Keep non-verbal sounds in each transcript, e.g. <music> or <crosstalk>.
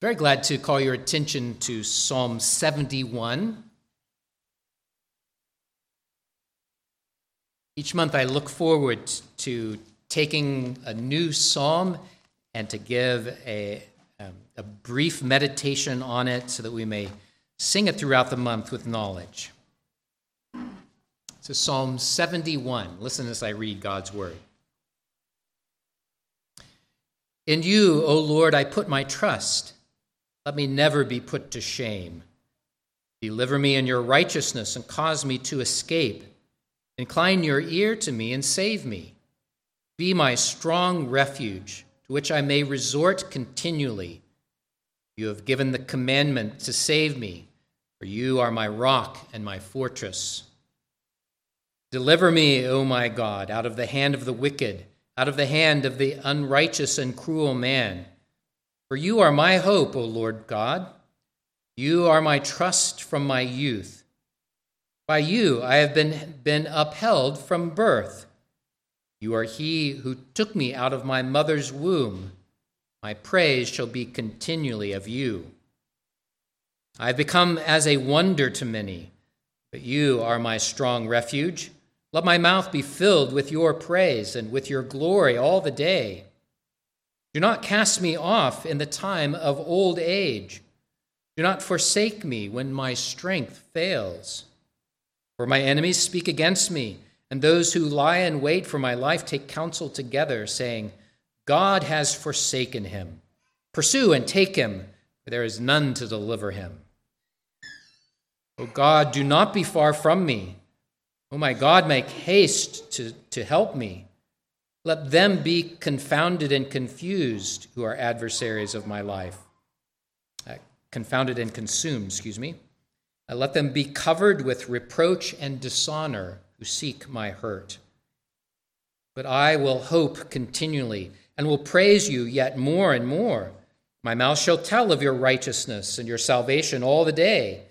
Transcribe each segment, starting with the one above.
Very glad to call your attention to Psalm 71. Each month I look forward to taking a new psalm and to give a, um, a brief meditation on it so that we may sing it throughout the month with knowledge. So, Psalm 71. Listen as I read God's word. In you, O Lord, I put my trust. Let me never be put to shame. Deliver me in your righteousness and cause me to escape. Incline your ear to me and save me. Be my strong refuge, to which I may resort continually. You have given the commandment to save me, for you are my rock and my fortress. Deliver me, O my God, out of the hand of the wicked, out of the hand of the unrighteous and cruel man. For you are my hope, O Lord God. You are my trust from my youth. By you I have been, been upheld from birth. You are he who took me out of my mother's womb. My praise shall be continually of you. I have become as a wonder to many, but you are my strong refuge. Let my mouth be filled with your praise and with your glory all the day. Do not cast me off in the time of old age. Do not forsake me when my strength fails. For my enemies speak against me, and those who lie in wait for my life take counsel together, saying, God has forsaken him. Pursue and take him, for there is none to deliver him. O God, do not be far from me. O my God, make haste to, to help me. Let them be confounded and confused who are adversaries of my life. Uh, confounded and consumed, excuse me. Uh, let them be covered with reproach and dishonor who seek my hurt. But I will hope continually and will praise you yet more and more. My mouth shall tell of your righteousness and your salvation all the day,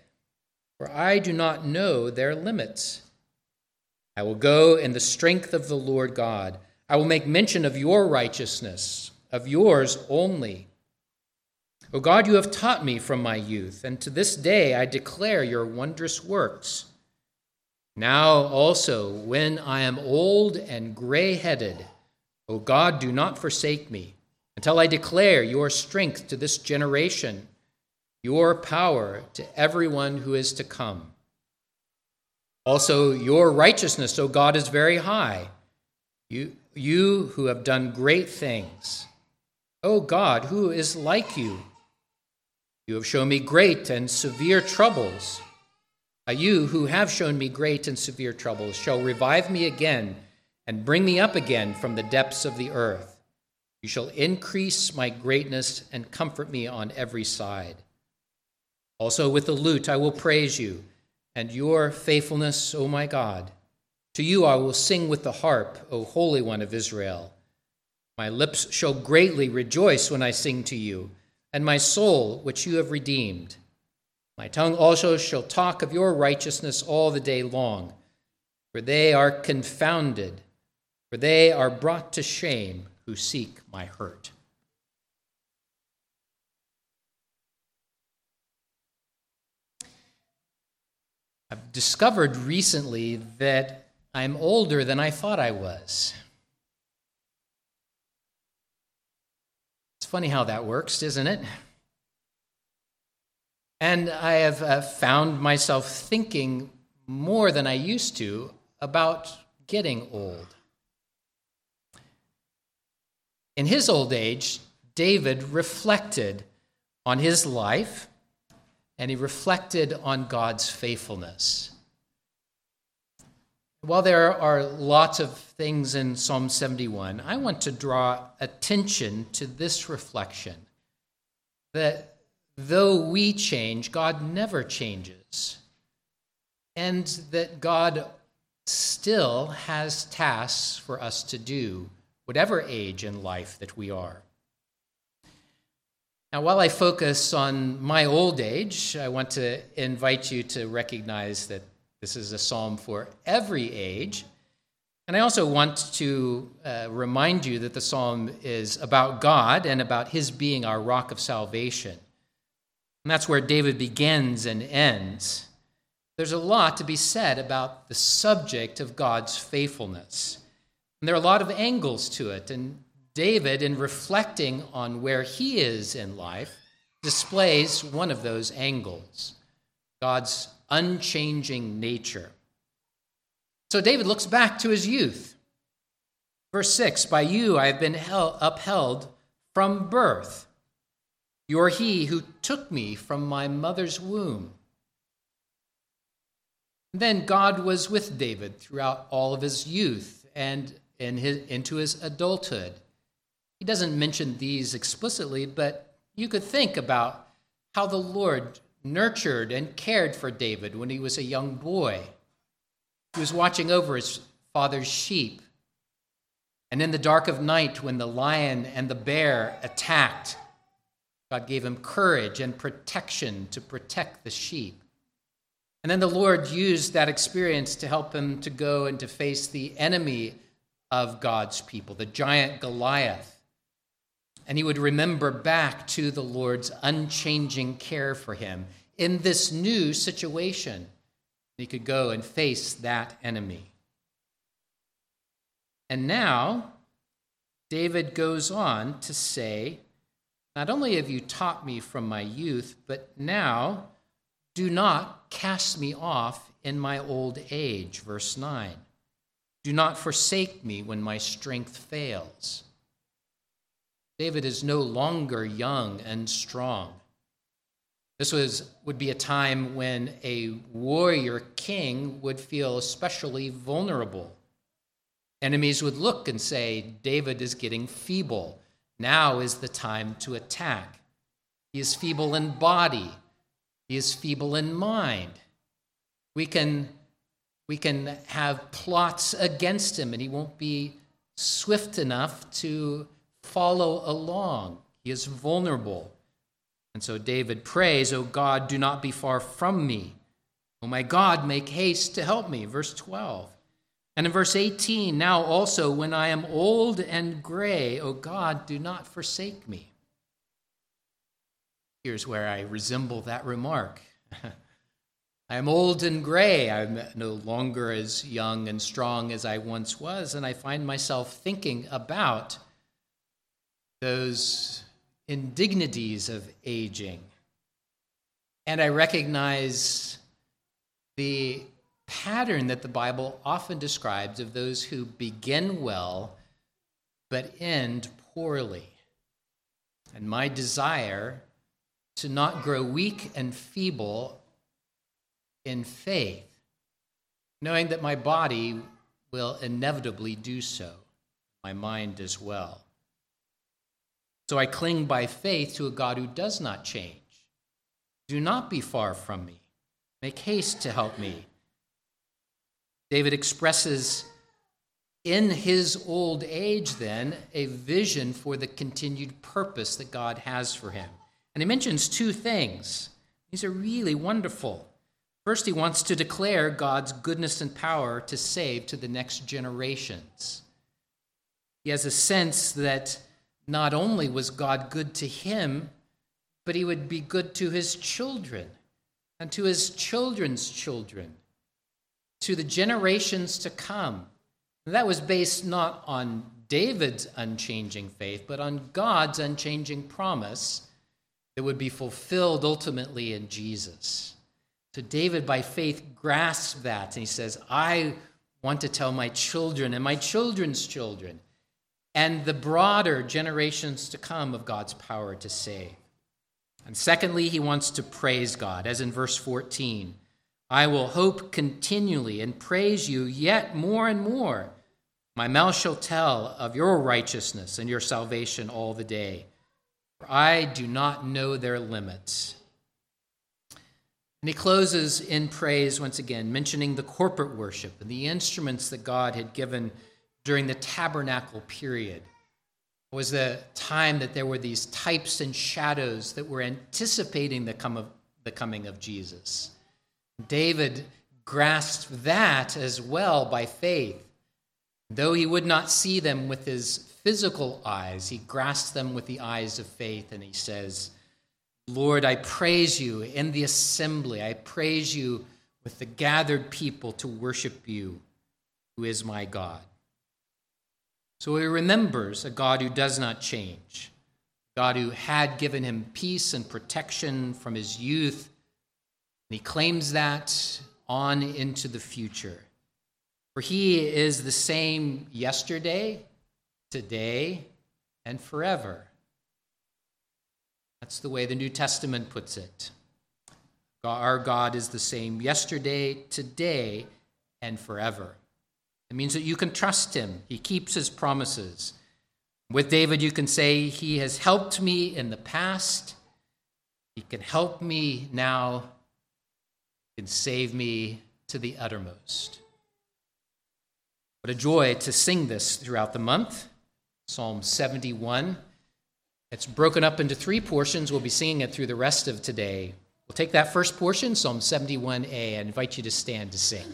for I do not know their limits. I will go in the strength of the Lord God. I will make mention of your righteousness, of yours only. O God, you have taught me from my youth, and to this day I declare your wondrous works. Now also, when I am old and gray headed, O God, do not forsake me until I declare your strength to this generation, your power to everyone who is to come. Also, your righteousness, O God, is very high. You, you who have done great things. O God, who is like you? You have shown me great and severe troubles. You who have shown me great and severe troubles shall revive me again and bring me up again from the depths of the earth. You shall increase my greatness and comfort me on every side. Also, with the lute I will praise you and your faithfulness, O my God. To you I will sing with the harp, O Holy One of Israel. My lips shall greatly rejoice when I sing to you, and my soul, which you have redeemed. My tongue also shall talk of your righteousness all the day long, for they are confounded, for they are brought to shame who seek my hurt. I've discovered recently that I'm older than I thought I was. It's funny how that works, isn't it? And I have uh, found myself thinking more than I used to about getting old. In his old age, David reflected on his life and he reflected on God's faithfulness. While there are lots of things in Psalm 71, I want to draw attention to this reflection that though we change, God never changes, and that God still has tasks for us to do, whatever age in life that we are. Now, while I focus on my old age, I want to invite you to recognize that this is a psalm for every age. And I also want to uh, remind you that the psalm is about God and about His being our rock of salvation. And that's where David begins and ends. There's a lot to be said about the subject of God's faithfulness. And there are a lot of angles to it. And David, in reflecting on where he is in life, displays one of those angles God's unchanging nature. So David looks back to his youth. Verse 6 By you I have been held, upheld from birth. You are he who took me from my mother's womb. Then God was with David throughout all of his youth and in his, into his adulthood. He doesn't mention these explicitly, but you could think about how the Lord nurtured and cared for David when he was a young boy. He was watching over his father's sheep. And in the dark of night, when the lion and the bear attacked, God gave him courage and protection to protect the sheep. And then the Lord used that experience to help him to go and to face the enemy of God's people, the giant Goliath. And he would remember back to the Lord's unchanging care for him in this new situation. He could go and face that enemy. And now, David goes on to say, Not only have you taught me from my youth, but now do not cast me off in my old age. Verse 9. Do not forsake me when my strength fails. David is no longer young and strong. This was, would be a time when a warrior king would feel especially vulnerable. Enemies would look and say, David is getting feeble. Now is the time to attack. He is feeble in body, he is feeble in mind. We can, we can have plots against him, and he won't be swift enough to follow along. He is vulnerable. And so David prays, O God, do not be far from me. O my God, make haste to help me. Verse 12. And in verse 18, now also when I am old and gray, O God, do not forsake me. Here's where I resemble that remark. <laughs> I am old and gray. I'm no longer as young and strong as I once was, and I find myself thinking about those indignities of aging. And I recognize the pattern that the Bible often describes of those who begin well but end poorly. And my desire to not grow weak and feeble in faith, knowing that my body will inevitably do so, my mind as well. So I cling by faith to a God who does not change. Do not be far from me. Make haste to help me. David expresses in his old age, then, a vision for the continued purpose that God has for him. And he mentions two things. These are really wonderful. First, he wants to declare God's goodness and power to save to the next generations. He has a sense that not only was God good to him, but he would be good to his children and to his children's children, to the generations to come. And that was based not on David's unchanging faith, but on God's unchanging promise that would be fulfilled ultimately in Jesus. So David, by faith, grasped that and he says, I want to tell my children and my children's children and the broader generations to come of God's power to save. And secondly, he wants to praise God, as in verse 14 I will hope continually and praise you yet more and more. My mouth shall tell of your righteousness and your salvation all the day, for I do not know their limits. And he closes in praise once again, mentioning the corporate worship and the instruments that God had given during the tabernacle period was the time that there were these types and shadows that were anticipating the, come of, the coming of Jesus. David grasped that as well by faith. Though he would not see them with his physical eyes, he grasped them with the eyes of faith, and he says, Lord, I praise you in the assembly. I praise you with the gathered people to worship you, who is my God. So he remembers a God who does not change, God who had given him peace and protection from his youth. And he claims that on into the future. For he is the same yesterday, today, and forever. That's the way the New Testament puts it. Our God is the same yesterday, today, and forever. It means that you can trust him. He keeps his promises. With David, you can say, He has helped me in the past. He can help me now. He can save me to the uttermost. What a joy to sing this throughout the month. Psalm 71. It's broken up into three portions. We'll be singing it through the rest of today. We'll take that first portion, Psalm 71a. I invite you to stand to sing.